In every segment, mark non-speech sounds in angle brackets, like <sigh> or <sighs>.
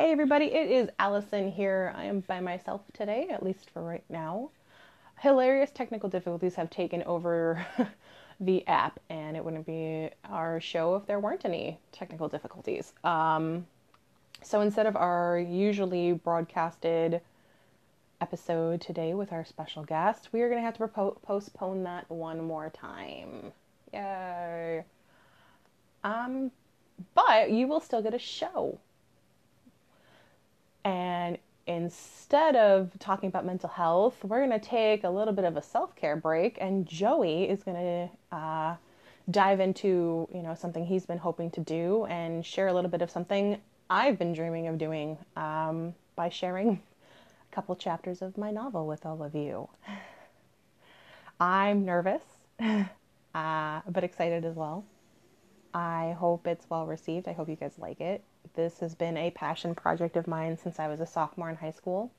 Hey everybody, it is Allison here. I am by myself today, at least for right now. Hilarious technical difficulties have taken over <laughs> the app, and it wouldn't be our show if there weren't any technical difficulties. Um, so instead of our usually broadcasted episode today with our special guest, we are going to have to propo- postpone that one more time. Yay! Um, but you will still get a show and instead of talking about mental health, we're going to take a little bit of a self care break, and Joey is going to uh, dive into you know something he's been hoping to do and share a little bit of something I've been dreaming of doing um, by sharing a couple chapters of my novel with all of you. I'm nervous, <laughs> uh, but excited as well. I hope it's well received. I hope you guys like it this has been a passion project of mine since I was a sophomore in high school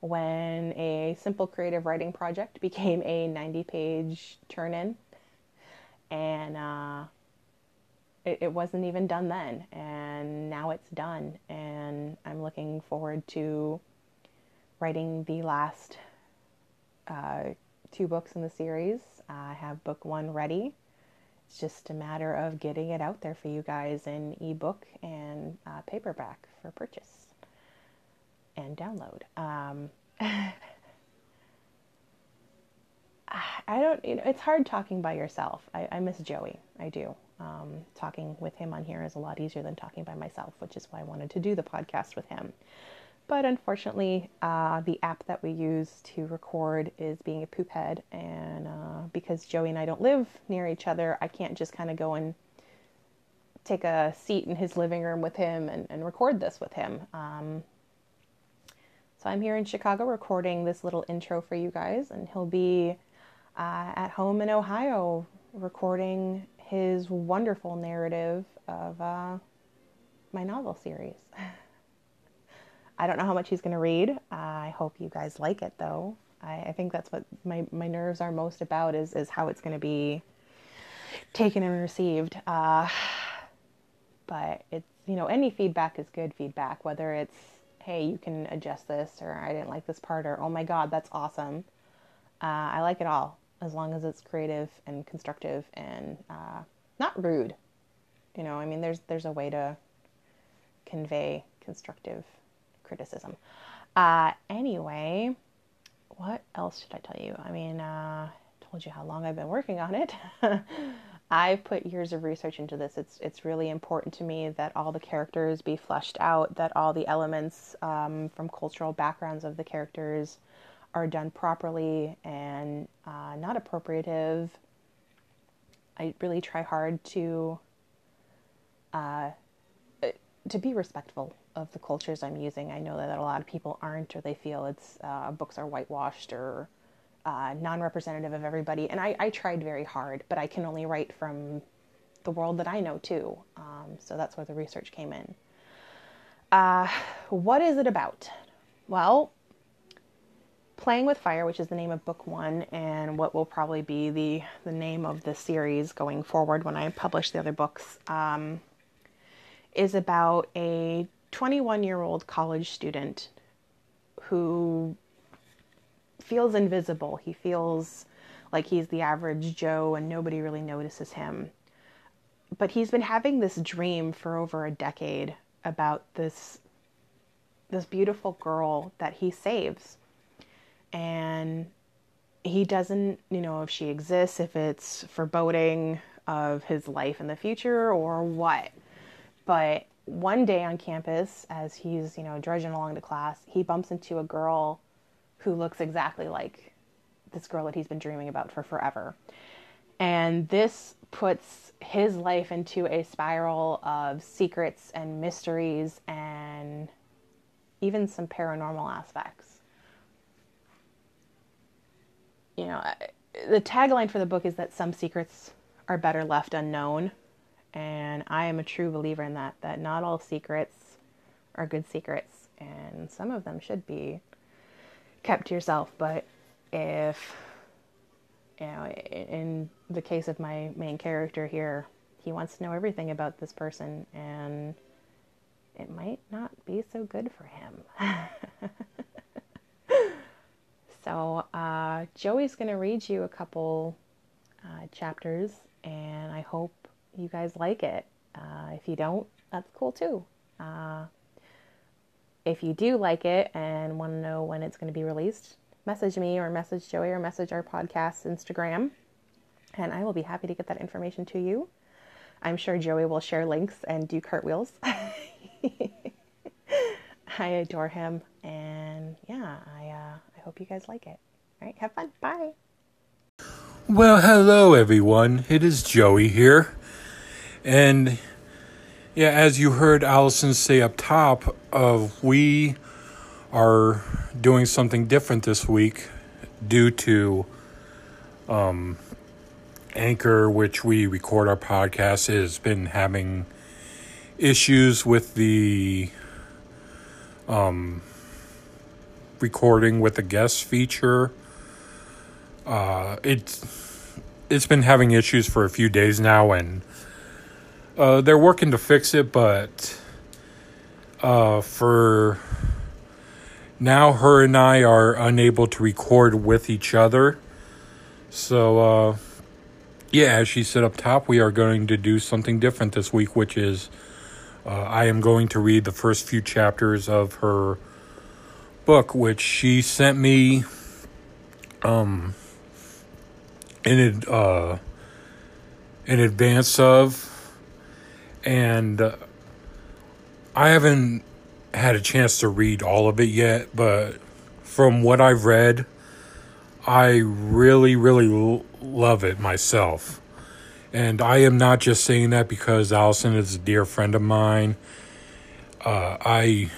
when a simple creative writing project <laughs> became a 90 page turn in. And uh, it, it, wasn't even done then. And now it's done. And I'm looking forward to writing the last uh, two books in the series. I have book one ready it's just a matter of getting it out there for you guys in ebook and uh, paperback for purchase and download. Um, <sighs> I don't, you know, it's hard talking by yourself. I, I miss Joey. I do. Um, talking with him on here is a lot easier than talking by myself, which is why I wanted to do the podcast with him. But unfortunately, uh, the app that we use to record is being a poop head. And uh, because Joey and I don't live near each other, I can't just kind of go and take a seat in his living room with him and, and record this with him. Um, so I'm here in Chicago recording this little intro for you guys, and he'll be uh, at home in Ohio recording his wonderful narrative of uh, my novel series. <laughs> I don't know how much he's going to read. I hope you guys like it though. I, I think that's what my, my nerves are most about is, is how it's going to be taken and received. Uh, but it's, you know, any feedback is good feedback, whether it's, hey, you can adjust this, or I didn't like this part, or oh my God, that's awesome. Uh, I like it all as long as it's creative and constructive and uh, not rude. You know, I mean, there's there's a way to convey constructive criticism. Uh, anyway, what else should I tell you? I mean, uh, told you how long I've been working on it. <laughs> I've put years of research into this. It's it's really important to me that all the characters be fleshed out, that all the elements um, from cultural backgrounds of the characters are done properly and uh, not appropriative. I really try hard to uh, to be respectful of the cultures I'm using. I know that a lot of people aren't, or they feel it's uh, books are whitewashed or uh, non-representative of everybody. And I, I, tried very hard, but I can only write from the world that I know too. Um, so that's where the research came in. Uh, what is it about? Well, Playing with Fire, which is the name of book one, and what will probably be the the name of the series going forward when I publish the other books. Um, is about a 21 year old college student who feels invisible. He feels like he's the average Joe and nobody really notices him. But he's been having this dream for over a decade about this this beautiful girl that he saves. And he doesn't, you know, if she exists, if it's foreboding of his life in the future or what. But one day on campus, as he's, you know, drudging along to class, he bumps into a girl who looks exactly like this girl that he's been dreaming about for forever. And this puts his life into a spiral of secrets and mysteries and even some paranormal aspects. You know, the tagline for the book is that some secrets are better left unknown. And I am a true believer in that, that not all secrets are good secrets, and some of them should be kept to yourself. But if, you know, in the case of my main character here, he wants to know everything about this person, and it might not be so good for him. <laughs> so, uh, Joey's going to read you a couple uh, chapters, and I hope you guys like it. Uh, if you don't, that's cool too. Uh, if you do like it and want to know when it's going to be released, message me or message Joey or message our podcast Instagram, and I will be happy to get that information to you. I'm sure Joey will share links and do cartwheels. <laughs> I adore him, and yeah, I uh, I hope you guys like it. All right, have fun. Bye. Well, hello everyone. It is Joey here, and yeah, as you heard Allison say up top, of we are doing something different this week due to um, Anchor, which we record our podcast, has been having issues with the um, recording with the guest feature. Uh, it's it's been having issues for a few days now, and uh, they're working to fix it. But uh, for now, her and I are unable to record with each other. So, uh, yeah, as she said up top, we are going to do something different this week, which is uh, I am going to read the first few chapters of her book, which she sent me um, in uh, in advance of, and uh, I haven't had a chance to read all of it yet. But from what I've read, I really, really l- love it myself. And I am not just saying that because Allison is a dear friend of mine. Uh, I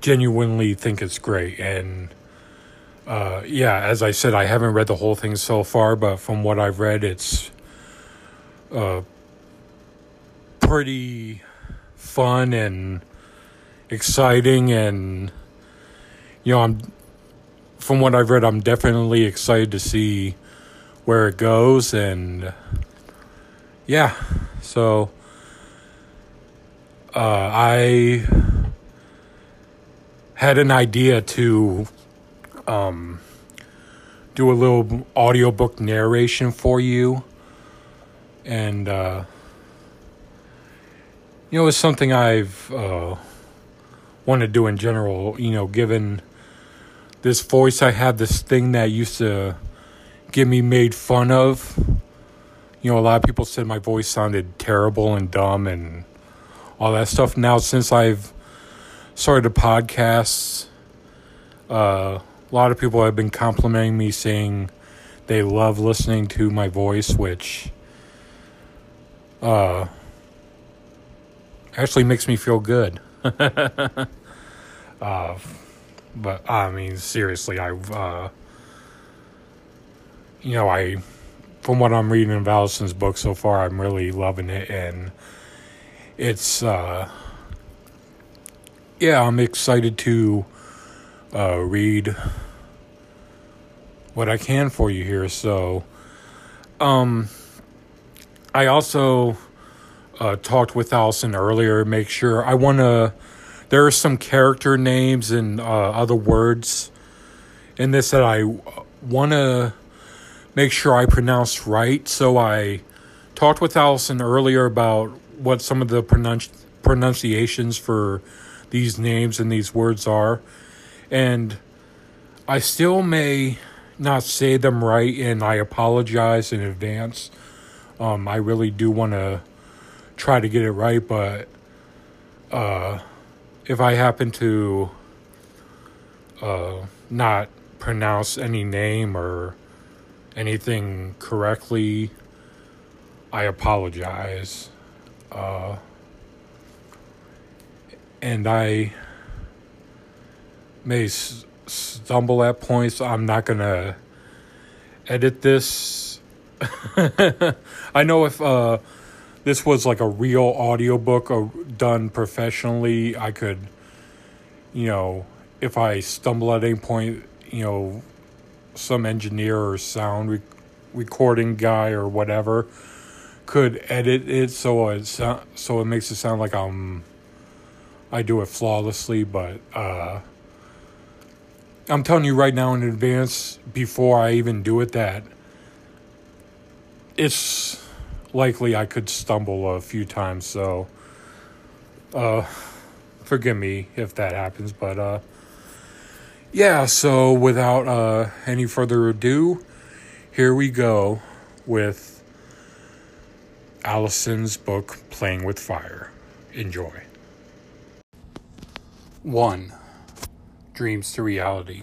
genuinely think it's great. And uh, yeah, as I said, I haven't read the whole thing so far, but from what I've read, it's uh, pretty fun and exciting. And, you know, I'm, from what I've read, I'm definitely excited to see where it goes. And, yeah, so uh, I had an idea to um, do a little audiobook narration for you. And, uh, you know, it's something I've uh, wanted to do in general, you know, given this voice I have, this thing that used to get me made fun of you know, a lot of people said my voice sounded terrible and dumb and all that stuff. Now, since I've started a podcast, uh, a lot of people have been complimenting me, saying they love listening to my voice, which uh, actually makes me feel good. <laughs> uh, but I mean, seriously, I've, uh, you know, I from what I'm reading in Allison's book so far, I'm really loving it, and it's uh, yeah, I'm excited to uh, read what I can for you here. So, um, I also uh, talked with Allison earlier. Make sure I want to. There are some character names and uh, other words in this that I want to make sure I pronounce right. So I talked with Allison earlier about what some of the pronunci- pronunciations for these names and these words are. And I still may not say them right, and I apologize in advance. Um, I really do want to try to get it right, but uh, if I happen to uh, not pronounce any name or anything correctly, I apologize. Uh, and I may s- stumble at points. I'm not going to edit this. <laughs> I know if uh, this was like a real audiobook or done professionally, I could, you know, if I stumble at any point, you know, some engineer or sound re- recording guy or whatever could edit it so it so, so it makes it sound like I'm I do it flawlessly, but uh, I'm telling you right now in advance, before I even do it, that it's likely I could stumble a few times. So, uh, forgive me if that happens, but uh, yeah. So, without uh, any further ado, here we go with Allison's book, Playing with Fire. Enjoy. 1. Dreams to Reality.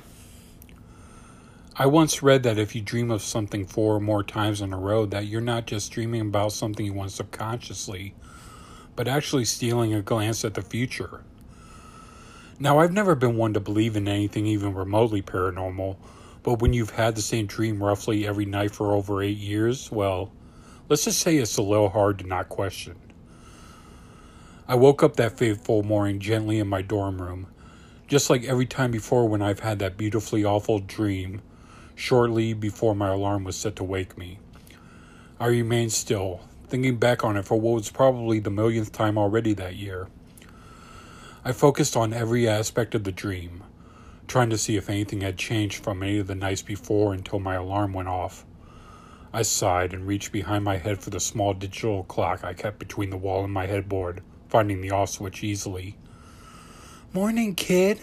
I once read that if you dream of something four or more times in a row, that you're not just dreaming about something you want subconsciously, but actually stealing a glance at the future. Now, I've never been one to believe in anything even remotely paranormal, but when you've had the same dream roughly every night for over eight years, well, let's just say it's a little hard to not question. I woke up that fateful morning gently in my dorm room, just like every time before when I've had that beautifully awful dream shortly before my alarm was set to wake me. I remained still, thinking back on it for what was probably the millionth time already that year. I focused on every aspect of the dream, trying to see if anything had changed from any of the nights before until my alarm went off. I sighed and reached behind my head for the small digital clock I kept between the wall and my headboard, finding the off switch easily. Morning, kid,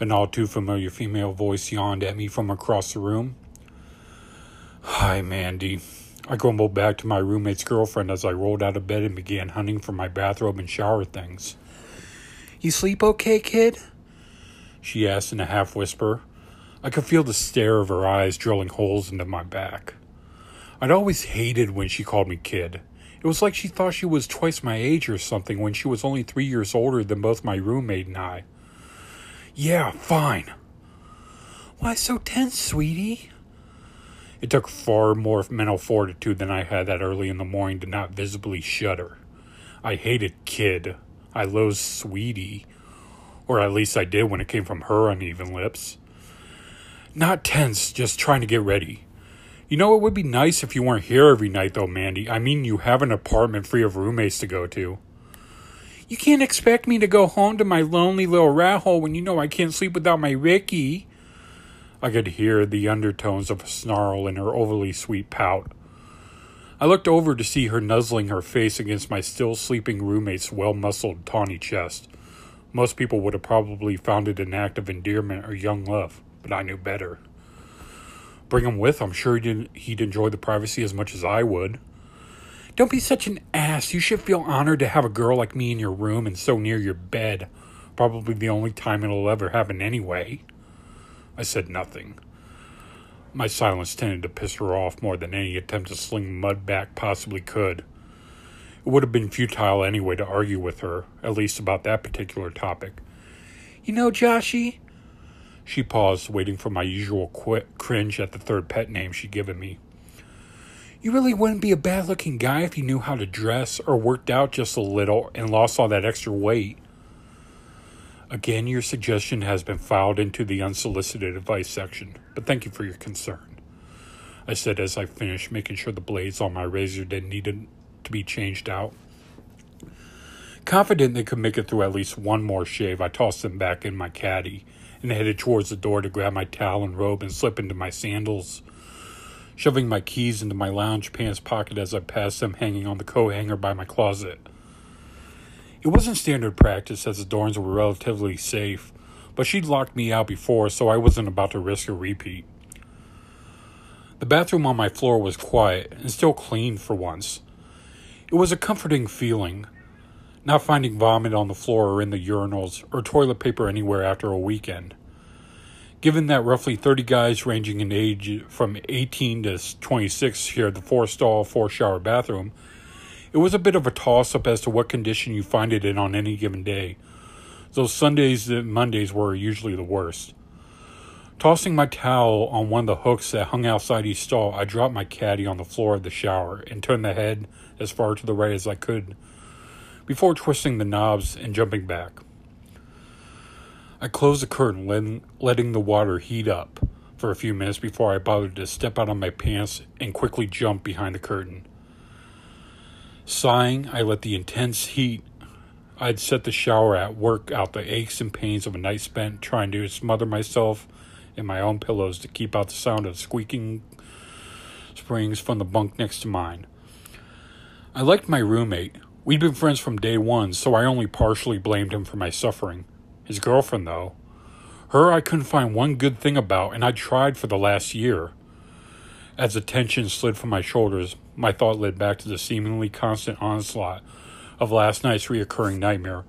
an all too familiar female voice yawned at me from across the room. Hi, Mandy. I grumbled back to my roommate's girlfriend as I rolled out of bed and began hunting for my bathrobe and shower things. You sleep okay, kid? She asked in a half whisper. I could feel the stare of her eyes drilling holes into my back. I'd always hated when she called me kid. It was like she thought she was twice my age or something when she was only three years older than both my roommate and I. Yeah, fine. Why so tense, sweetie? It took far more mental fortitude than I had that early in the morning to not visibly shudder. I hated Kid. I loathed Sweetie. Or at least I did when it came from her uneven lips. Not tense, just trying to get ready. You know, it would be nice if you weren't here every night, though, Mandy. I mean, you have an apartment free of roommates to go to. You can't expect me to go home to my lonely little rat hole when you know I can't sleep without my Ricky. I could hear the undertones of a snarl in her overly sweet pout. I looked over to see her nuzzling her face against my still sleeping roommate's well muscled, tawny chest. Most people would have probably found it an act of endearment or young love, but I knew better. Bring him with, I'm sure he'd, enjoy the privacy as much as I would. Don't be such an ass. You should feel honored to have a girl like me in your room and so near your bed. Probably the only time it'll ever happen anyway. I said nothing. My silence tended to piss her off more than any attempt to sling mud back possibly could. It would have been futile anyway to argue with her, at least about that particular topic. You know, Joshy? She paused, waiting for my usual qu- cringe at the third pet name she'd given me. You really wouldn't be a bad looking guy if you knew how to dress or worked out just a little and lost all that extra weight. Again, your suggestion has been filed into the unsolicited advice section, but thank you for your concern. I said as I finished making sure the blades on my razor didn't need to be changed out. Confident they could make it through at least one more shave, I tossed them back in my caddy and headed towards the door to grab my towel and robe and slip into my sandals shoving my keys into my lounge pants pocket as I passed them hanging on the coat hanger by my closet. It wasn't standard practice as the doors were relatively safe, but she'd locked me out before, so I wasn't about to risk a repeat. The bathroom on my floor was quiet and still clean for once. It was a comforting feeling, not finding vomit on the floor or in the urinals or toilet paper anywhere after a weekend. Given that roughly 30 guys ranging in age from 18 to 26 shared the four stall, four shower bathroom, it was a bit of a toss up as to what condition you find it in on any given day. Those Sundays and Mondays were usually the worst. Tossing my towel on one of the hooks that hung outside each stall, I dropped my caddy on the floor of the shower and turned the head as far to the right as I could before twisting the knobs and jumping back. I closed the curtain, letting, letting the water heat up for a few minutes before I bothered to step out of my pants and quickly jump behind the curtain. Sighing, I let the intense heat I'd set the shower at work out the aches and pains of a night spent trying to smother myself in my own pillows to keep out the sound of squeaking springs from the bunk next to mine. I liked my roommate. We'd been friends from day one, so I only partially blamed him for my suffering. His girlfriend, though, her I couldn't find one good thing about, and I tried for the last year. As the tension slid from my shoulders, my thought led back to the seemingly constant onslaught of last night's reoccurring nightmare.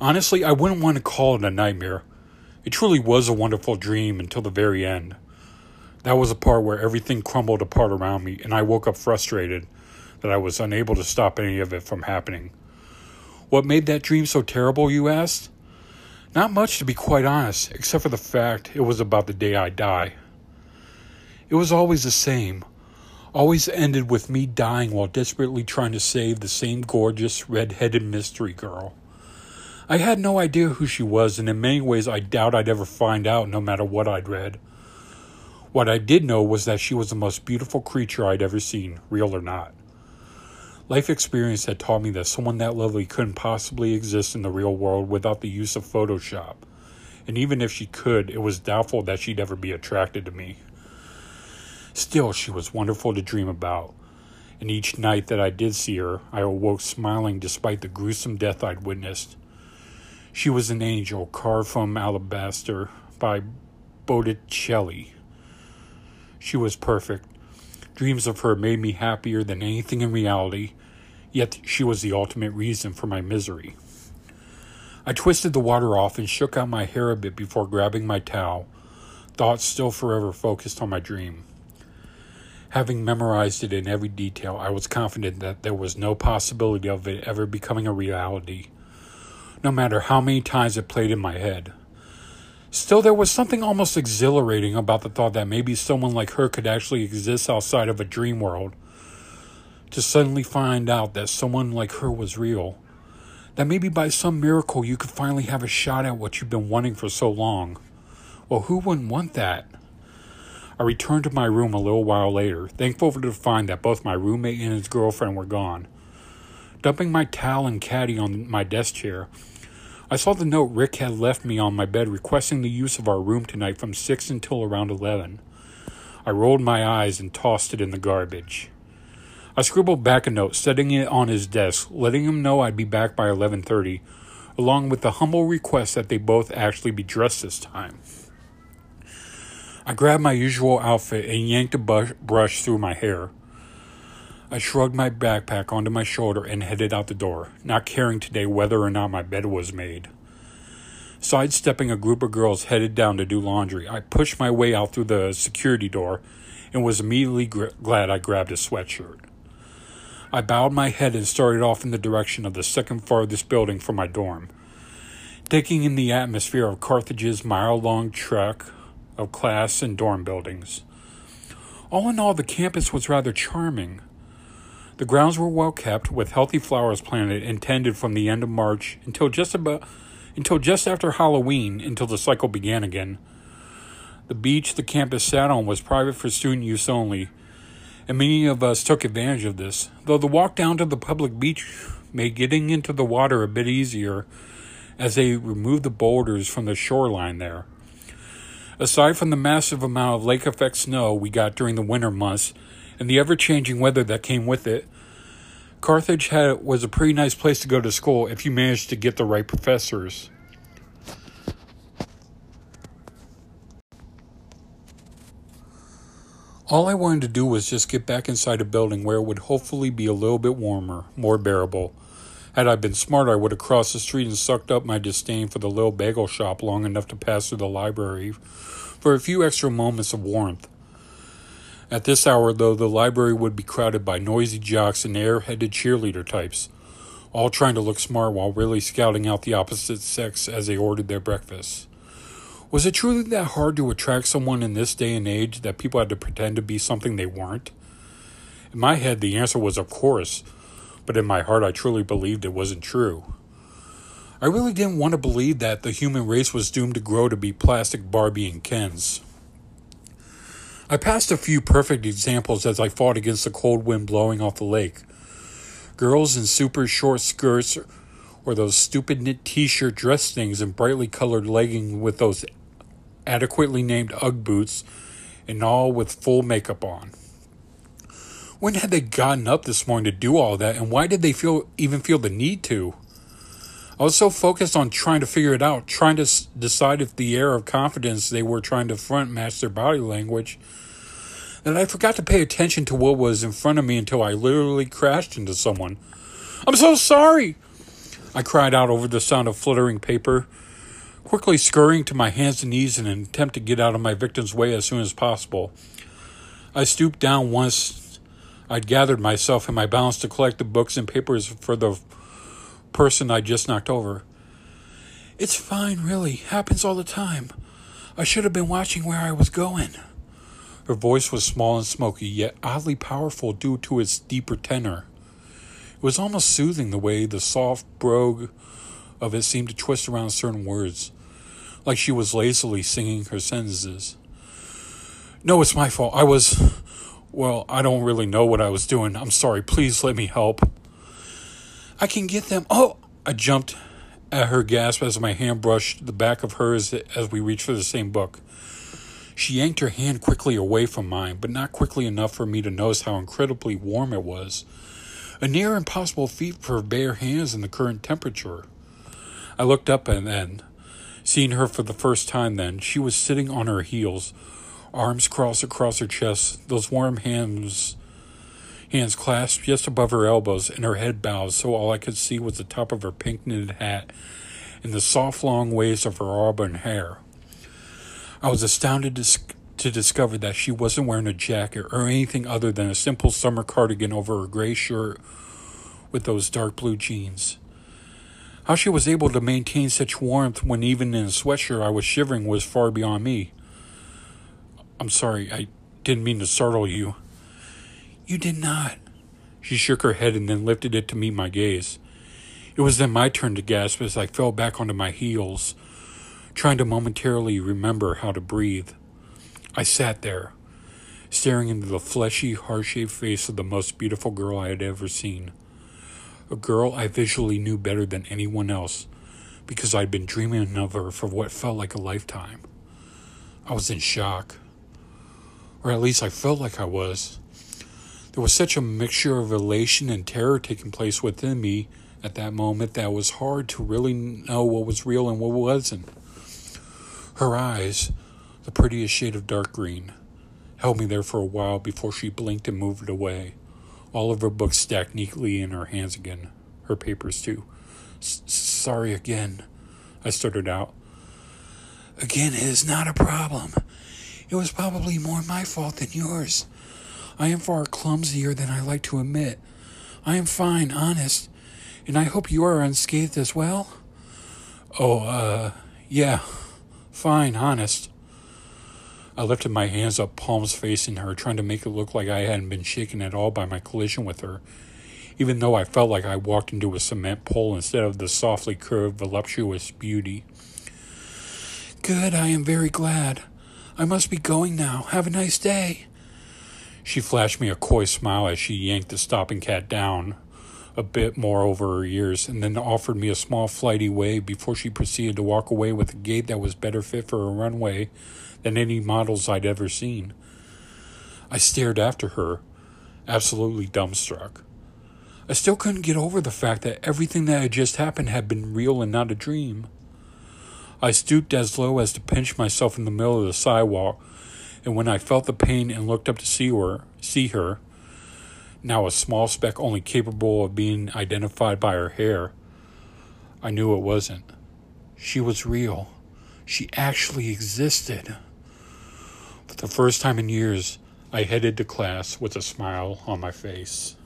Honestly, I wouldn't want to call it a nightmare. It truly was a wonderful dream until the very end. That was the part where everything crumbled apart around me, and I woke up frustrated that I was unable to stop any of it from happening. What made that dream so terrible, you asked? Not much, to be quite honest, except for the fact it was about the day I die. It was always the same. Always ended with me dying while desperately trying to save the same gorgeous, red headed mystery girl. I had no idea who she was, and in many ways I doubt I'd ever find out no matter what I'd read. What I did know was that she was the most beautiful creature I'd ever seen, real or not. Life experience had taught me that someone that lovely couldn't possibly exist in the real world without the use of Photoshop. And even if she could, it was doubtful that she'd ever be attracted to me. Still, she was wonderful to dream about. And each night that I did see her, I awoke smiling despite the gruesome death I'd witnessed. She was an angel carved from alabaster by Botticelli. She was perfect, Dreams of her made me happier than anything in reality, yet she was the ultimate reason for my misery. I twisted the water off and shook out my hair a bit before grabbing my towel, thoughts still forever focused on my dream. Having memorized it in every detail, I was confident that there was no possibility of it ever becoming a reality, no matter how many times it played in my head. Still, there was something almost exhilarating about the thought that maybe someone like her could actually exist outside of a dream world. To suddenly find out that someone like her was real. That maybe by some miracle you could finally have a shot at what you've been wanting for so long. Well, who wouldn't want that? I returned to my room a little while later, thankful to find that both my roommate and his girlfriend were gone. Dumping my towel and caddy on my desk chair, I saw the note Rick had left me on my bed requesting the use of our room tonight from 6 until around 11. I rolled my eyes and tossed it in the garbage. I scribbled back a note, setting it on his desk, letting him know I'd be back by 11:30, along with the humble request that they both actually be dressed this time. I grabbed my usual outfit and yanked a brush through my hair. I shrugged my backpack onto my shoulder and headed out the door, not caring today whether or not my bed was made. Sidestepping a group of girls headed down to do laundry, I pushed my way out through the security door and was immediately gr- glad I grabbed a sweatshirt. I bowed my head and started off in the direction of the second farthest building from my dorm, taking in the atmosphere of Carthage's mile long trek of class and dorm buildings. All in all, the campus was rather charming. The grounds were well kept, with healthy flowers planted and tended from the end of March until just about until just after Halloween, until the cycle began again. The beach the campus sat on was private for student use only, and many of us took advantage of this, though the walk down to the public beach made getting into the water a bit easier as they removed the boulders from the shoreline there. Aside from the massive amount of lake effect snow we got during the winter months, and the ever changing weather that came with it, Carthage had was a pretty nice place to go to school if you managed to get the right professors. All I wanted to do was just get back inside a building where it would hopefully be a little bit warmer, more bearable. Had I been smart, I would have crossed the street and sucked up my disdain for the little bagel shop long enough to pass through the library for a few extra moments of warmth. At this hour, though, the library would be crowded by noisy jocks and air-headed cheerleader types, all trying to look smart while really scouting out the opposite sex as they ordered their breakfasts. Was it truly that hard to attract someone in this day and age that people had to pretend to be something they weren't? In my head, the answer was of course, but in my heart, I truly believed it wasn't true. I really didn't want to believe that the human race was doomed to grow to be plastic Barbie and Kens. I passed a few perfect examples as I fought against the cold wind blowing off the lake. Girls in super short skirts or those stupid knit t shirt dress things and brightly colored leggings with those adequately named Ugg boots, and all with full makeup on. When had they gotten up this morning to do all that, and why did they feel even feel the need to? I was so focused on trying to figure it out, trying to s- decide if the air of confidence they were trying to front matched their body language, that I forgot to pay attention to what was in front of me until I literally crashed into someone. I'm so sorry! I cried out over the sound of fluttering paper, quickly scurrying to my hands and knees in an attempt to get out of my victim's way as soon as possible. I stooped down once I'd gathered myself and my balance to collect the books and papers for the person I just knocked over. It's fine, really. Happens all the time. I should have been watching where I was going. Her voice was small and smoky, yet oddly powerful due to its deeper tenor. It was almost soothing the way the soft brogue of it seemed to twist around certain words, like she was lazily singing her sentences. No, it's my fault. I was. Well, I don't really know what I was doing. I'm sorry. Please let me help. I can get them. Oh! I jumped at her gasp as my hand brushed the back of hers as we reached for the same book. She yanked her hand quickly away from mine, but not quickly enough for me to notice how incredibly warm it was. A near impossible feat for bare hands in the current temperature. I looked up and then, seeing her for the first time then, she was sitting on her heels, arms crossed across her chest, those warm hands hands clasped just above her elbows and her head bowed so all I could see was the top of her pink knitted hat and the soft long waves of her auburn hair. I was astounded to, to discover that she wasn't wearing a jacket or anything other than a simple summer cardigan over her gray shirt with those dark blue jeans. How she was able to maintain such warmth when even in a sweatshirt I was shivering was far beyond me. I'm sorry, I didn't mean to startle you. You did not. She shook her head and then lifted it to meet my gaze. It was then my turn to gasp as I fell back onto my heels, trying to momentarily remember how to breathe. I sat there, staring into the fleshy, heart shaped face of the most beautiful girl I had ever seen. A girl I visually knew better than anyone else because I'd been dreaming of her for what felt like a lifetime. I was in shock. Or at least I felt like I was. There was such a mixture of elation and terror taking place within me at that moment that it was hard to really know what was real and what wasn't. Her eyes, the prettiest shade of dark green, held me there for a while before she blinked and moved away. All of her books stacked neatly in her hands again, her papers too. Sorry again, I stuttered out. Again, it is not a problem. It was probably more my fault than yours. I am far clumsier than I like to admit. I am fine, honest, and I hope you are unscathed as well. Oh, uh, yeah, fine, honest. I lifted my hands up, palms facing her, trying to make it look like I hadn't been shaken at all by my collision with her, even though I felt like I walked into a cement pole instead of the softly curved, voluptuous beauty. Good, I am very glad. I must be going now. Have a nice day. She flashed me a coy smile as she yanked the stopping cat down a bit more over her ears and then offered me a small flighty wave before she proceeded to walk away with a gait that was better fit for a runway than any models I'd ever seen. I stared after her, absolutely dumbstruck. I still couldn't get over the fact that everything that had just happened had been real and not a dream. I stooped as low as to pinch myself in the middle of the sidewalk and when I felt the pain and looked up to see her, see her, now a small speck only capable of being identified by her hair, I knew it wasn't. She was real. She actually existed. For the first time in years, I headed to class with a smile on my face.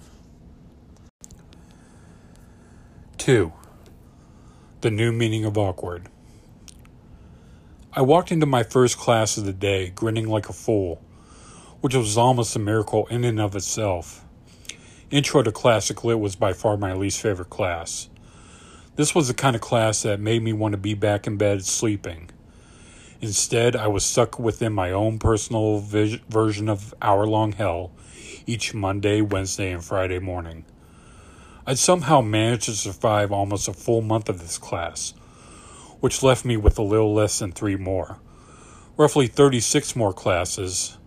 2. The new meaning of awkward. I walked into my first class of the day grinning like a fool, which was almost a miracle in and of itself. Intro to Classic Lit was by far my least favorite class. This was the kind of class that made me want to be back in bed sleeping. Instead, I was stuck within my own personal vis- version of hour long hell each Monday, Wednesday, and Friday morning. I'd somehow managed to survive almost a full month of this class, which left me with a little less than three more. Roughly 36 more classes.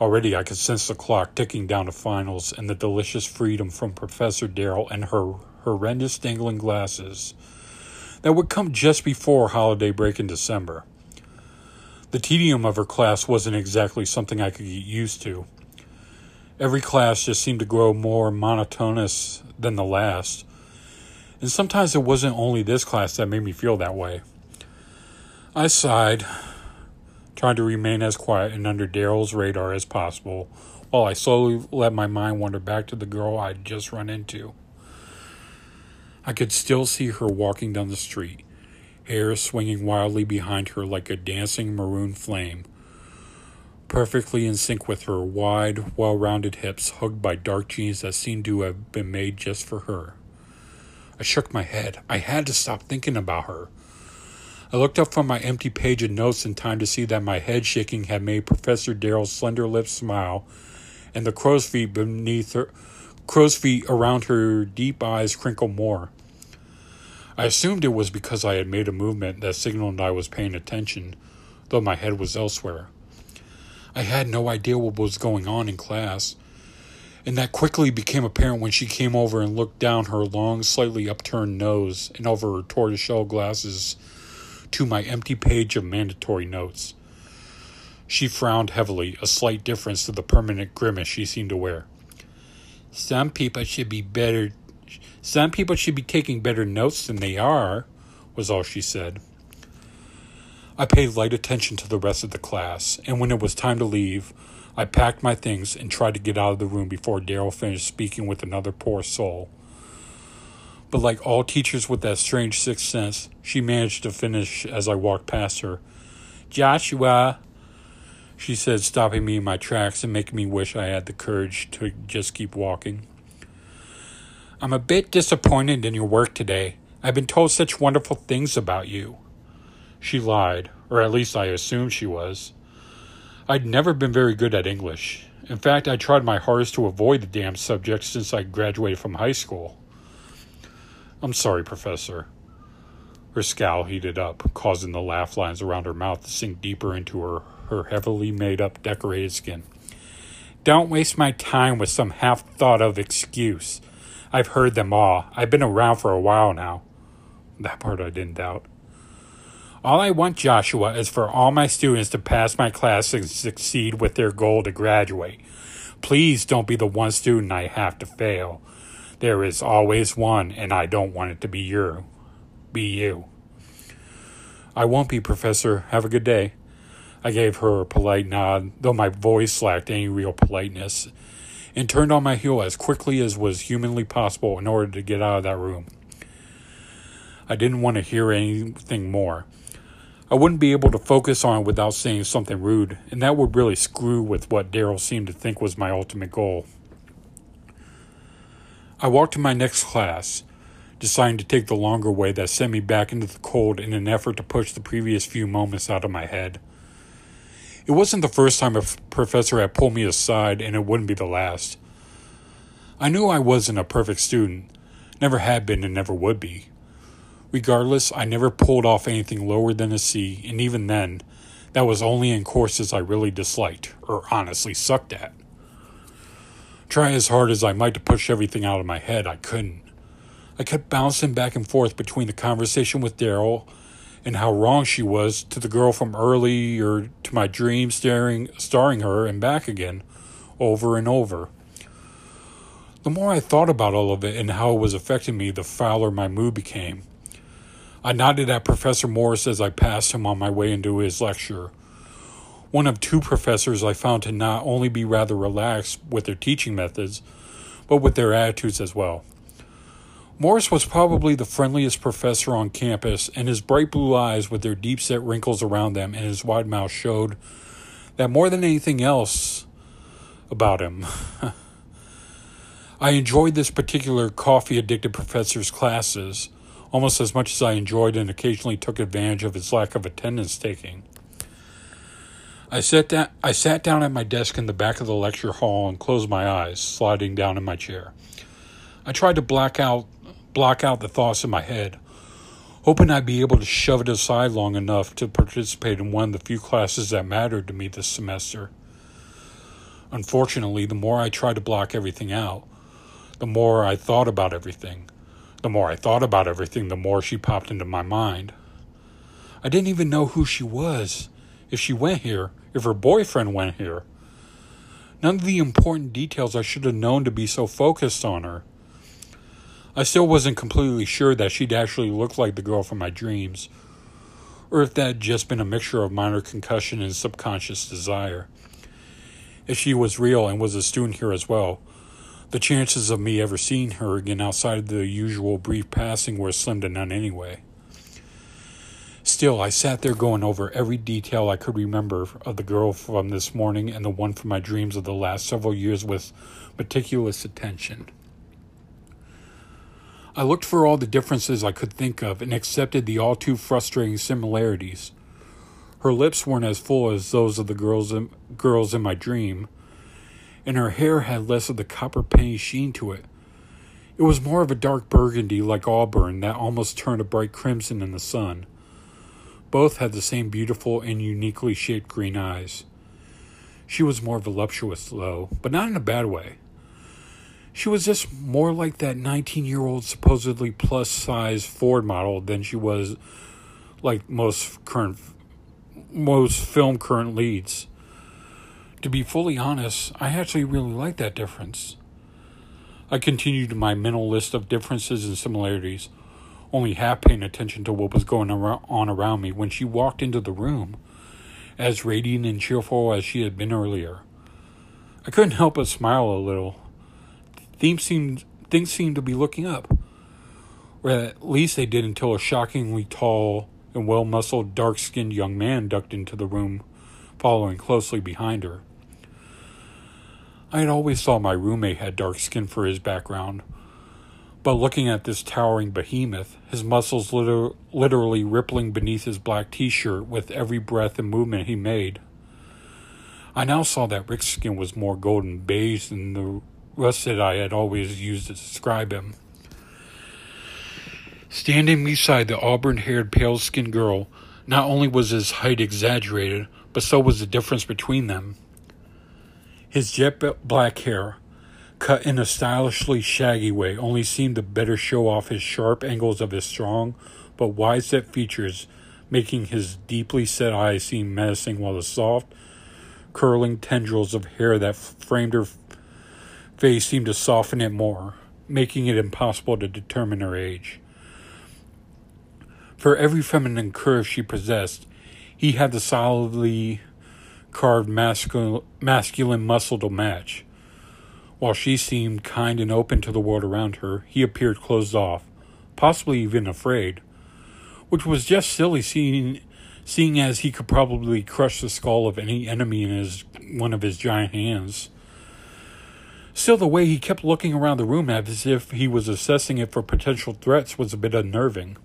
Already I could sense the clock ticking down to finals and the delicious freedom from Professor Darrell and her horrendous dangling glasses that would come just before holiday break in December. The tedium of her class wasn't exactly something I could get used to. Every class just seemed to grow more monotonous than the last. And sometimes it wasn't only this class that made me feel that way. I sighed, trying to remain as quiet and under Darrell's radar as possible, while I slowly let my mind wander back to the girl I'd just run into. I could still see her walking down the street, hair swinging wildly behind her like a dancing maroon flame, perfectly in sync with her wide, well rounded hips, hugged by dark jeans that seemed to have been made just for her. I shook my head. I had to stop thinking about her. I looked up from my empty page of notes in time to see that my head shaking had made Professor Darrell's slender lips smile, and the crow's feet beneath her crow's feet around her deep eyes crinkle more. I assumed it was because I had made a movement that signaled I was paying attention, though my head was elsewhere. I had no idea what was going on in class, and that quickly became apparent when she came over and looked down her long, slightly upturned nose and over her tortoiseshell glasses to my empty page of mandatory notes. She frowned heavily, a slight difference to the permanent grimace she seemed to wear. Some people should be better. Some people should be taking better notes than they are, was all she said. I paid light attention to the rest of the class, and when it was time to leave, I packed my things and tried to get out of the room before Darrell finished speaking with another poor soul. But like all teachers with that strange sixth sense, she managed to finish as I walked past her. Joshua, she said, stopping me in my tracks and making me wish I had the courage to just keep walking. I'm a bit disappointed in your work today. I've been told such wonderful things about you. She lied, or at least I assumed she was. I'd never been very good at English. In fact, I tried my hardest to avoid the damn subject since I graduated from high school. I'm sorry, Professor. Her scowl heated up, causing the laugh lines around her mouth to sink deeper into her her heavily made up, decorated skin. Don't waste my time with some half thought of excuse. I've heard them all. I've been around for a while now. That part I didn't doubt. All I want, Joshua, is for all my students to pass my class and succeed with their goal to graduate. Please don't be the one student I have to fail. There is always one, and I don't want it to be you. Be you. I won't be, Professor. Have a good day. I gave her a polite nod, though my voice lacked any real politeness, and turned on my heel as quickly as was humanly possible in order to get out of that room. I didn't want to hear anything more. I wouldn't be able to focus on it without saying something rude, and that would really screw with what Darrell seemed to think was my ultimate goal. I walked to my next class, deciding to take the longer way that sent me back into the cold in an effort to push the previous few moments out of my head. It wasn't the first time a professor had pulled me aside, and it wouldn't be the last. I knew I wasn't a perfect student, never had been and never would be. Regardless, I never pulled off anything lower than a C, and even then, that was only in courses I really disliked, or honestly sucked at. Try as hard as I might to push everything out of my head, I couldn't. I kept bouncing back and forth between the conversation with Darrell and how wrong she was to the girl from early or to my dream staring starring her and back again over and over. The more I thought about all of it and how it was affecting me, the fouler my mood became. I nodded at Professor Morris as I passed him on my way into his lecture. One of two professors I found to not only be rather relaxed with their teaching methods, but with their attitudes as well. Morris was probably the friendliest professor on campus, and his bright blue eyes, with their deep set wrinkles around them, and his wide mouth showed that more than anything else about him. <laughs> I enjoyed this particular coffee addicted professor's classes almost as much as I enjoyed and occasionally took advantage of his lack of attendance taking. I sat, down, I sat down at my desk in the back of the lecture hall and closed my eyes, sliding down in my chair. I tried to black out, block out the thoughts in my head, hoping I'd be able to shove it aside long enough to participate in one of the few classes that mattered to me this semester. Unfortunately, the more I tried to block everything out, the more I thought about everything. The more I thought about everything, the more she popped into my mind. I didn't even know who she was, if she went here, if her boyfriend went here. None of the important details I should have known to be so focused on her. I still wasn't completely sure that she'd actually looked like the girl from my dreams, or if that had just been a mixture of minor concussion and subconscious desire. If she was real and was a student here as well, the chances of me ever seeing her again outside of the usual brief passing were slim to none anyway. Still, I sat there going over every detail I could remember of the girl from this morning and the one from my dreams of the last several years with meticulous attention. I looked for all the differences I could think of and accepted the all too frustrating similarities. Her lips weren't as full as those of the girls in, girls in my dream, and her hair had less of the copper penny sheen to it. It was more of a dark burgundy like auburn that almost turned a bright crimson in the sun. Both had the same beautiful and uniquely shaped green eyes. She was more voluptuous, though, but not in a bad way. She was just more like that 19 year old supposedly plus size Ford model than she was like most current most film current leads. To be fully honest, I actually really like that difference. I continued my mental list of differences and similarities only half paying attention to what was going on around me when she walked into the room, as radiant and cheerful as she had been earlier. I couldn't help but smile a little. Things seemed, things seemed to be looking up, or at least they did until a shockingly tall and well muscled, dark skinned young man ducked into the room, following closely behind her. I had always thought my roommate had dark skin for his background, but looking at this towering behemoth, his muscles liter- literally rippling beneath his black t shirt with every breath and movement he made, I now saw that Rick's skin was more golden beige than the russet I had always used to describe him. Standing beside the auburn haired, pale skinned girl, not only was his height exaggerated, but so was the difference between them. His jet black hair, cut in a stylishly shaggy way, only seemed to better show off his sharp angles of his strong but wide set features, making his deeply set eyes seem menacing, while the soft, curling tendrils of hair that framed her face seemed to soften it more, making it impossible to determine her age. For every feminine curve she possessed, he had the solidly carved masculine, masculine muscle to match. While she seemed kind and open to the world around her, he appeared closed off, possibly even afraid, which was just silly seeing, seeing as he could probably crush the skull of any enemy in his, one of his giant hands. Still, the way he kept looking around the room as if he was assessing it for potential threats was a bit unnerving.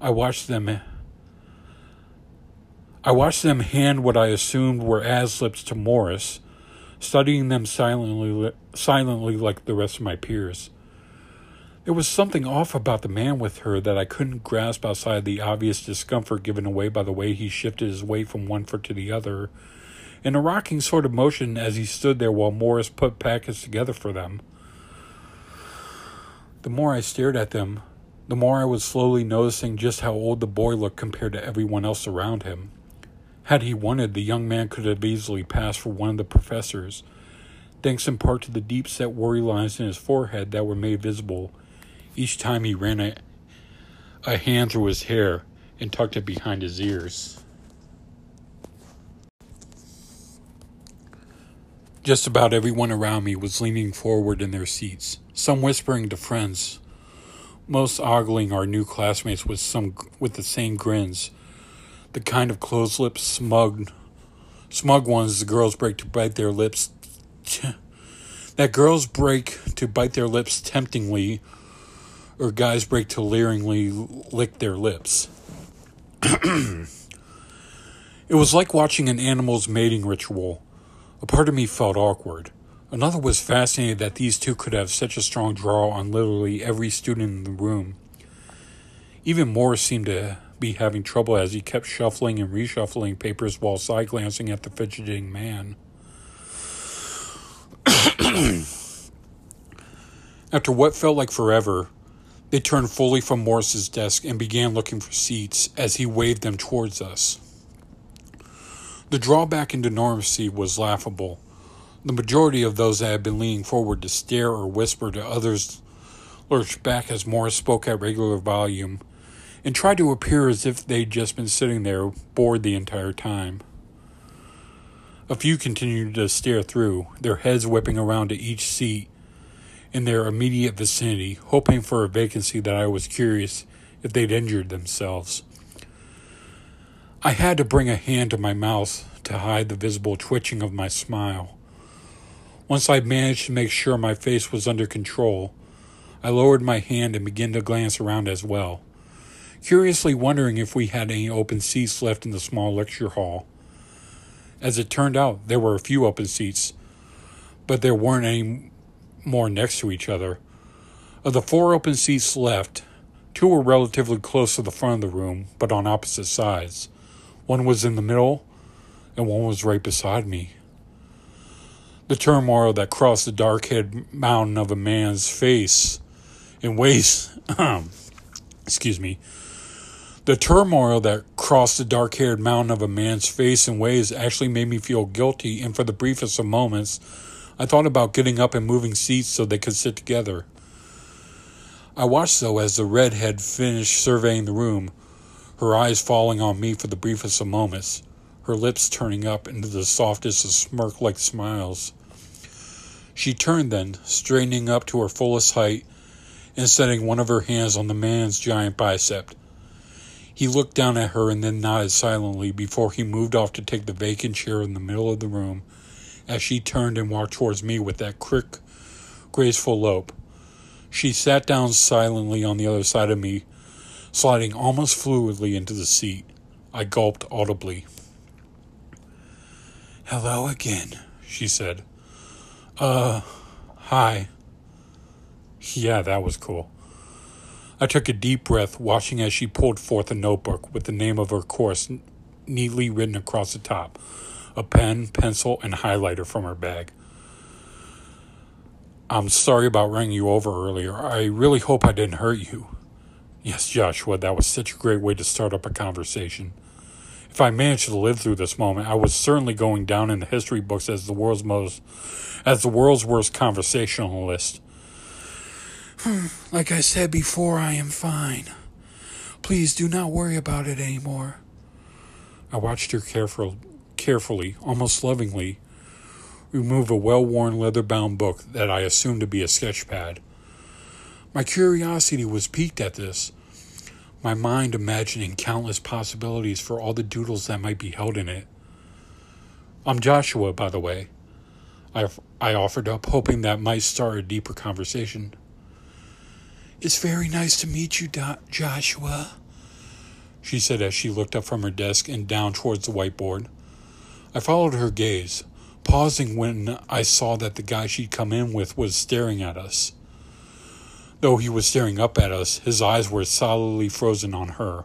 I watched them. I watched them hand what I assumed were lips to Morris, studying them silently, silently like the rest of my peers. There was something off about the man with her that I couldn't grasp outside the obvious discomfort given away by the way he shifted his weight from one foot to the other, in a rocking sort of motion as he stood there while Morris put packets together for them. The more I stared at them, the more I was slowly noticing just how old the boy looked compared to everyone else around him. Had he wanted, the young man could have easily passed for one of the professors, thanks in part to the deep set worry lines in his forehead that were made visible each time he ran a, a hand through his hair and tucked it behind his ears. Just about everyone around me was leaning forward in their seats, some whispering to friends, most ogling our new classmates with some with the same grins the kind of closed lips, smug, smug ones the girls break to bite their lips. <laughs> that girls break to bite their lips temptingly, or guys break to leeringly lick their lips. <clears throat> it was like watching an animal's mating ritual. A part of me felt awkward. Another was fascinated that these two could have such a strong draw on literally every student in the room. Even Morris seemed to be having trouble as he kept shuffling and reshuffling papers while side glancing at the fidgeting man. <coughs> After what felt like forever, they turned fully from Morris's desk and began looking for seats as he waved them towards us. The drawback into normalcy was laughable. The majority of those that had been leaning forward to stare or whisper to others lurched back as Morris spoke at regular volume and tried to appear as if they'd just been sitting there bored the entire time. A few continued to stare through, their heads whipping around to each seat in their immediate vicinity, hoping for a vacancy that I was curious if they'd injured themselves. I had to bring a hand to my mouth to hide the visible twitching of my smile. Once I managed to make sure my face was under control, I lowered my hand and began to glance around as well, curiously wondering if we had any open seats left in the small lecture hall. As it turned out, there were a few open seats, but there weren't any more next to each other. Of the four open seats left, two were relatively close to the front of the room, but on opposite sides. One was in the middle, and one was right beside me. The turmoil that crossed the dark head mountain of a man's face in ways, <coughs> excuse me, the turmoil that crossed the dark haired mountain of a man's face in ways actually made me feel guilty, and for the briefest of moments, I thought about getting up and moving seats so they could sit together. I watched, though, as the redhead finished surveying the room, her eyes falling on me for the briefest of moments, her lips turning up into the softest of smirk like smiles. She turned then, straightening up to her fullest height and setting one of her hands on the man's giant bicep. He looked down at her and then nodded silently before he moved off to take the vacant chair in the middle of the room as she turned and walked towards me with that quick, graceful lope. She sat down silently on the other side of me, sliding almost fluidly into the seat. I gulped audibly. Hello again, she said. Uh, hi. Yeah, that was cool. I took a deep breath, watching as she pulled forth a notebook with the name of her course neatly written across the top a pen, pencil, and highlighter from her bag. I'm sorry about running you over earlier. I really hope I didn't hurt you. Yes, Joshua, that was such a great way to start up a conversation. If I managed to live through this moment, I was certainly going down in the history books as the world's most as the world's worst conversationalist. Hmm. like I said before, I am fine. Please do not worry about it anymore. I watched her careful, carefully, almost lovingly, remove a well worn leather bound book that I assumed to be a sketch pad. My curiosity was piqued at this, my mind imagining countless possibilities for all the doodles that might be held in it. I'm Joshua, by the way. I, I offered up, hoping that might start a deeper conversation. It's very nice to meet you, Do- Joshua, she said as she looked up from her desk and down towards the whiteboard. I followed her gaze, pausing when I saw that the guy she'd come in with was staring at us. Though he was staring up at us, his eyes were solidly frozen on her,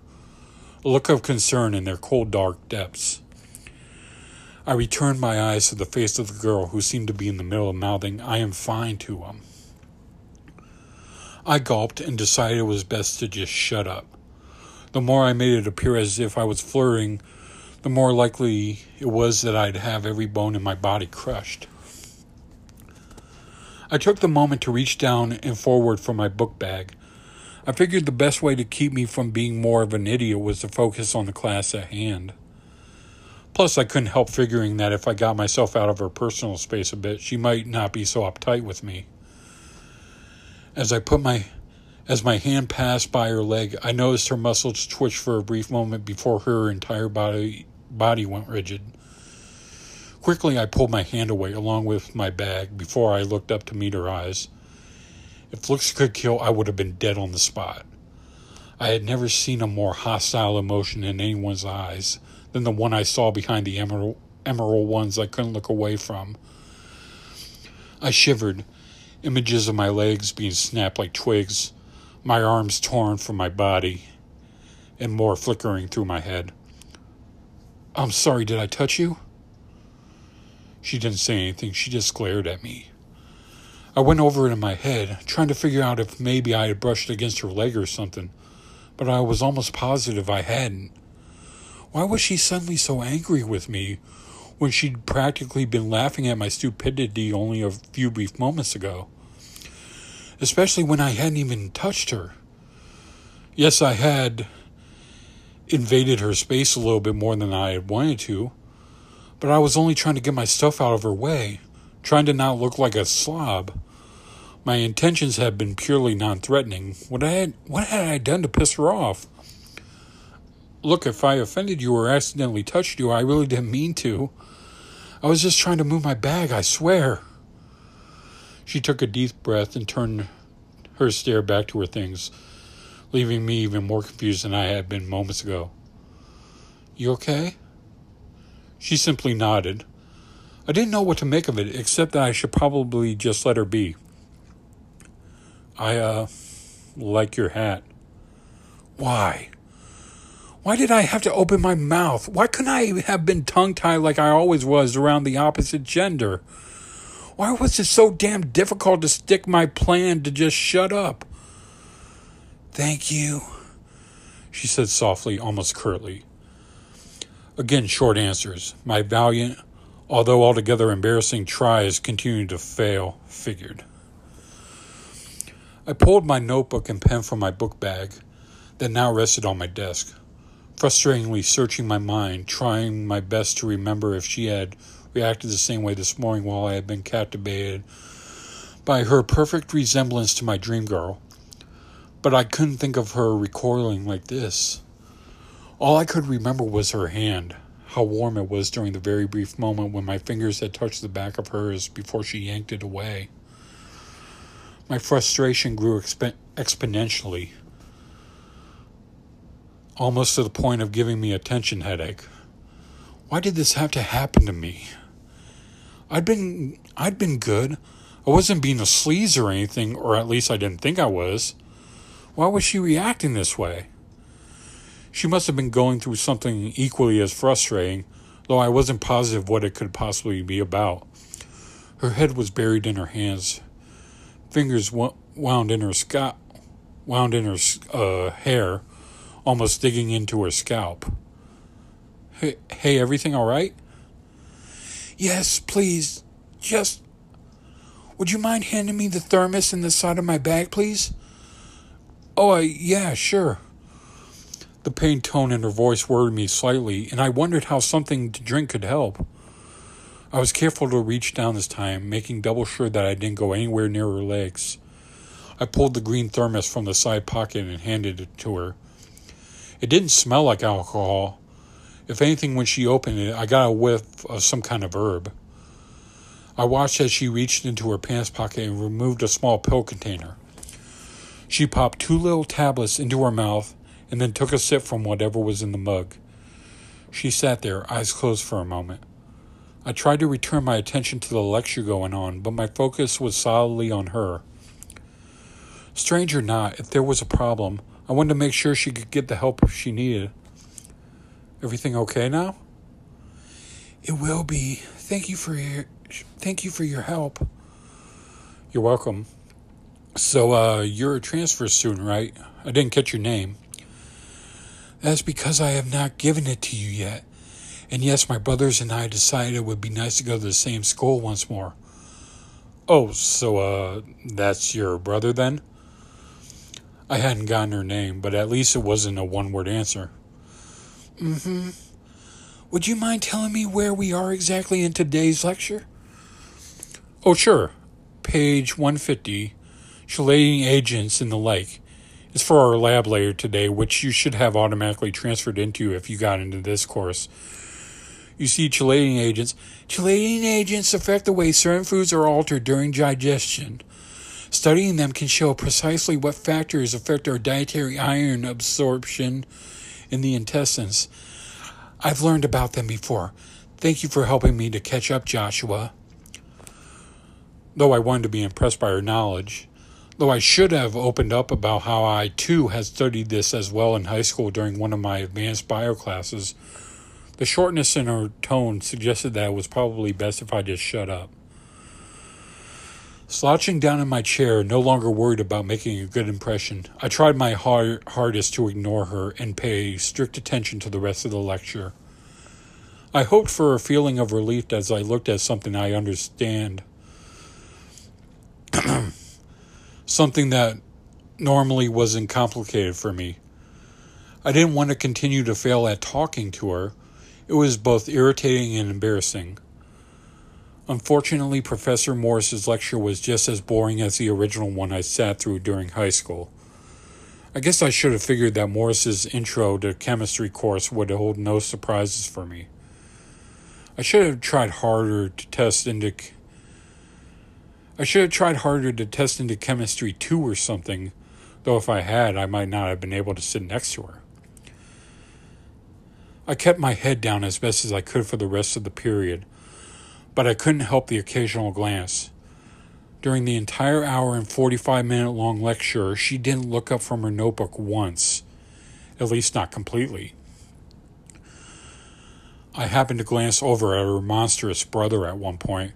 a look of concern in their cold, dark depths. I returned my eyes to the face of the girl who seemed to be in the middle of mouthing, I am fine to him. I gulped and decided it was best to just shut up. The more I made it appear as if I was flirting the more likely it was that I'd have every bone in my body crushed. I took the moment to reach down and forward for my book bag. I figured the best way to keep me from being more of an idiot was to focus on the class at hand. Plus, I couldn't help figuring that if I got myself out of her personal space a bit, she might not be so uptight with me. As I put my as my hand passed by her leg, I noticed her muscles twitch for a brief moment before her entire body body went rigid. Quickly, I pulled my hand away along with my bag before I looked up to meet her eyes. If looks could kill, I would have been dead on the spot. I had never seen a more hostile emotion in anyone's eyes than the one I saw behind the emerald, emerald ones I couldn't look away from. I shivered, images of my legs being snapped like twigs, my arms torn from my body, and more flickering through my head. I'm sorry, did I touch you? She didn't say anything, she just glared at me. I went over it in my head, trying to figure out if maybe I had brushed against her leg or something, but I was almost positive I hadn't. Why was she suddenly so angry with me when she'd practically been laughing at my stupidity only a few brief moments ago? Especially when I hadn't even touched her. Yes, I had invaded her space a little bit more than I had wanted to, but I was only trying to get my stuff out of her way, trying to not look like a slob. My intentions had been purely non-threatening. What I had, what had I done to piss her off? Look, if I offended you or accidentally touched you, I really didn't mean to. I was just trying to move my bag, I swear. She took a deep breath and turned her stare back to her things, leaving me even more confused than I had been moments ago. You okay? She simply nodded. I didn't know what to make of it, except that I should probably just let her be. I, uh, like your hat. Why? Why did I have to open my mouth? Why couldn't I have been tongue tied like I always was around the opposite gender? Why was it so damn difficult to stick my plan to just shut up? Thank you, she said softly, almost curtly. Again, short answers. My valiant, although altogether embarrassing tries continued to fail, figured. I pulled my notebook and pen from my book bag that now rested on my desk, frustratingly searching my mind, trying my best to remember if she had reacted the same way this morning while I had been captivated by her perfect resemblance to my dream girl. But I couldn't think of her recoiling like this. All I could remember was her hand, how warm it was during the very brief moment when my fingers had touched the back of hers before she yanked it away. My frustration grew exp- exponentially, almost to the point of giving me a tension headache. Why did this have to happen to me? I'd been I'd been good. I wasn't being a sleaze or anything, or at least I didn't think I was. Why was she reacting this way? She must have been going through something equally as frustrating, though I wasn't positive what it could possibly be about. Her head was buried in her hands. Fingers wound in her scalp, wound in her uh, hair, almost digging into her scalp. Hey, hey, everything all right? Yes, please. Just. Would you mind handing me the thermos in the side of my bag, please? Oh, uh, yeah, sure. The pained tone in her voice worried me slightly, and I wondered how something to drink could help. I was careful to reach down this time, making double sure that I didn't go anywhere near her legs. I pulled the green thermos from the side pocket and handed it to her. It didn't smell like alcohol. If anything, when she opened it, I got a whiff of some kind of herb. I watched as she reached into her pants pocket and removed a small pill container. She popped two little tablets into her mouth and then took a sip from whatever was in the mug. She sat there, eyes closed for a moment. I tried to return my attention to the lecture going on, but my focus was solidly on her. Strange or not, if there was a problem, I wanted to make sure she could get the help she needed. Everything okay now? It will be. Thank you for your thank you for your help. You're welcome. So uh you're a transfer student, right? I didn't catch your name. That's because I have not given it to you yet. And yes, my brothers and I decided it would be nice to go to the same school once more. Oh, so, uh, that's your brother then? I hadn't gotten her name, but at least it wasn't a one word answer. Mm hmm. Would you mind telling me where we are exactly in today's lecture? Oh, sure. Page 150 Chelating Agents and the Like, is for our lab layer today, which you should have automatically transferred into if you got into this course. You see, chelating agents. Chelating agents affect the way certain foods are altered during digestion. Studying them can show precisely what factors affect our dietary iron absorption in the intestines. I've learned about them before. Thank you for helping me to catch up, Joshua. though I wanted to be impressed by her knowledge. Though I should have opened up about how I too had studied this as well in high school during one of my advanced bio classes, the shortness in her tone suggested that it was probably best if I just shut up. Slouching down in my chair, no longer worried about making a good impression, I tried my hard, hardest to ignore her and pay strict attention to the rest of the lecture. I hoped for a feeling of relief as I looked at something I understand. <clears throat> something that normally wasn't complicated for me. I didn't want to continue to fail at talking to her. It was both irritating and embarrassing. Unfortunately, Professor Morris's lecture was just as boring as the original one I sat through during high school. I guess I should have figured that Morris's intro to chemistry course would hold no surprises for me. I should have tried harder to test into I should have tried harder to test into chemistry 2 or something, though if I had, I might not have been able to sit next to her. I kept my head down as best as I could for the rest of the period, but I couldn't help the occasional glance. During the entire hour and 45 minute long lecture, she didn't look up from her notebook once, at least not completely. I happened to glance over at her monstrous brother at one point.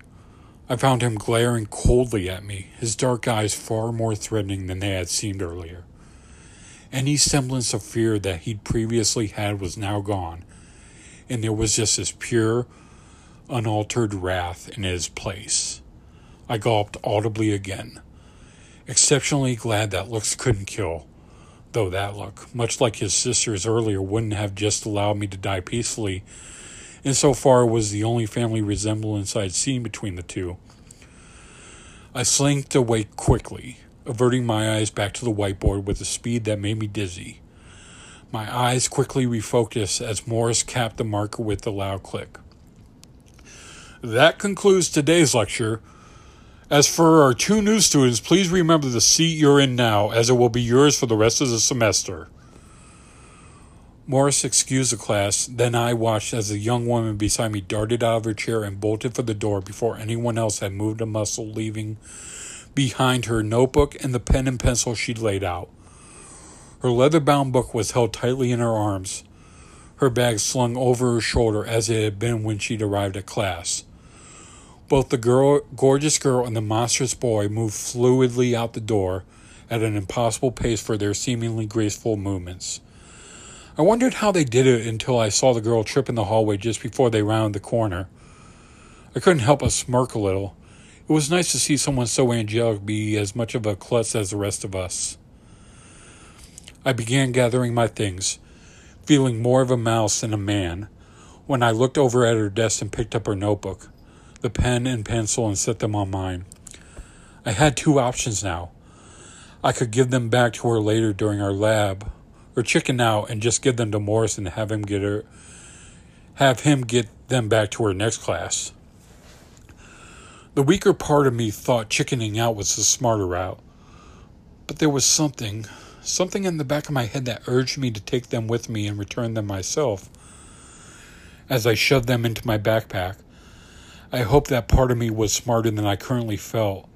I found him glaring coldly at me, his dark eyes far more threatening than they had seemed earlier. Any semblance of fear that he'd previously had was now gone, and there was just this pure, unaltered wrath in his place. I gulped audibly again, exceptionally glad that looks couldn't kill, though that look, much like his sister's earlier, wouldn't have just allowed me to die peacefully, and so far was the only family resemblance I'd seen between the two. I slinked away quickly, averting my eyes back to the whiteboard with a speed that made me dizzy. My eyes quickly refocused as Morris capped the marker with a loud click. That concludes today's lecture. As for our two new students, please remember the seat you're in now, as it will be yours for the rest of the semester. Morris excused the class, then I watched as the young woman beside me darted out of her chair and bolted for the door before anyone else had moved a muscle, leaving behind her notebook and the pen and pencil she'd laid out. Her leather bound book was held tightly in her arms, her bag slung over her shoulder as it had been when she'd arrived at class. Both the girl, gorgeous girl and the monstrous boy moved fluidly out the door at an impossible pace for their seemingly graceful movements. I wondered how they did it until I saw the girl trip in the hallway just before they rounded the corner. I couldn't help but smirk a little. It was nice to see someone so angelic be as much of a klutz as the rest of us. I began gathering my things, feeling more of a mouse than a man, when I looked over at her desk and picked up her notebook the pen and pencil and set them on mine. I had two options now. I could give them back to her later during our lab, or chicken out and just give them to Morris and have him get her have him get them back to her next class. The weaker part of me thought chickening out was the smarter route. But there was something, something in the back of my head that urged me to take them with me and return them myself. As I shoved them into my backpack, I hoped that part of me was smarter than I currently felt,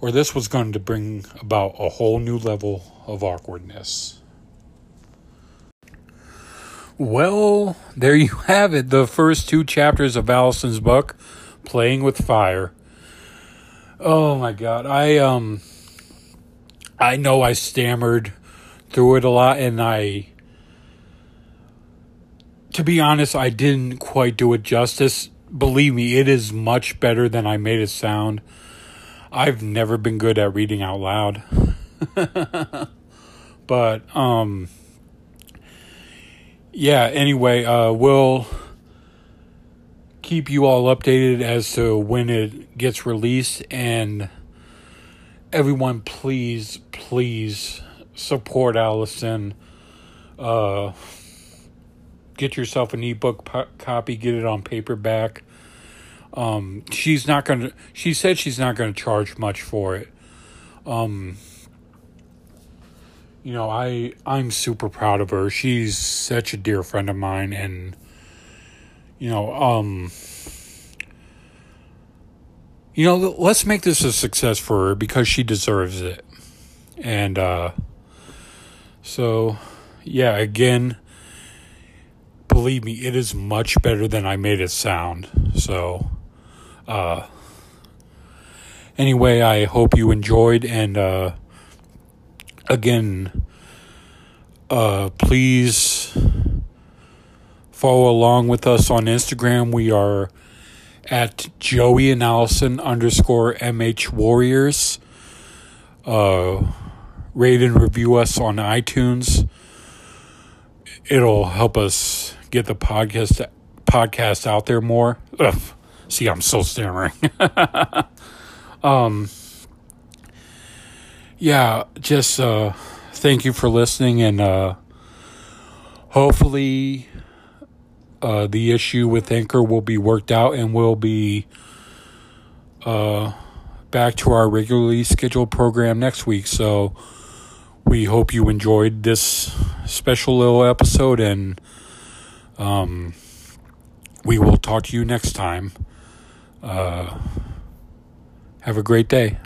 or this was going to bring about a whole new level of awkwardness. Well, there you have it, the first two chapters of Allison's book, Playing with Fire. Oh my god, I um I know I stammered through it a lot and I to be honest, I didn't quite do it justice believe me, it is much better than I made it sound. I've never been good at reading out loud. <laughs> but um yeah, anyway, uh we'll keep you all updated as to when it gets released and everyone please please support Allison uh get yourself an ebook po- copy, get it on paperback. Um, she's not going to, she said she's not going to charge much for it. Um, you know, I, I'm super proud of her. She's such a dear friend of mine and, you know, um, you know, let's make this a success for her because she deserves it. And uh, so, yeah, again, believe me, it is much better than I made it sound. So, uh, anyway, I hope you enjoyed. And uh, again, uh, please follow along with us on Instagram. We are at Joey and Allison underscore MH Warriors. Uh, rate and review us on iTunes. It'll help us get the podcast podcast out there more. Ugh. See, I'm so stammering. <laughs> um, yeah, just uh, thank you for listening, and uh, hopefully uh, the issue with Anchor will be worked out and we'll be uh, back to our regularly scheduled program next week. So we hope you enjoyed this special little episode and um, we will talk to you next time. Uh, have a great day.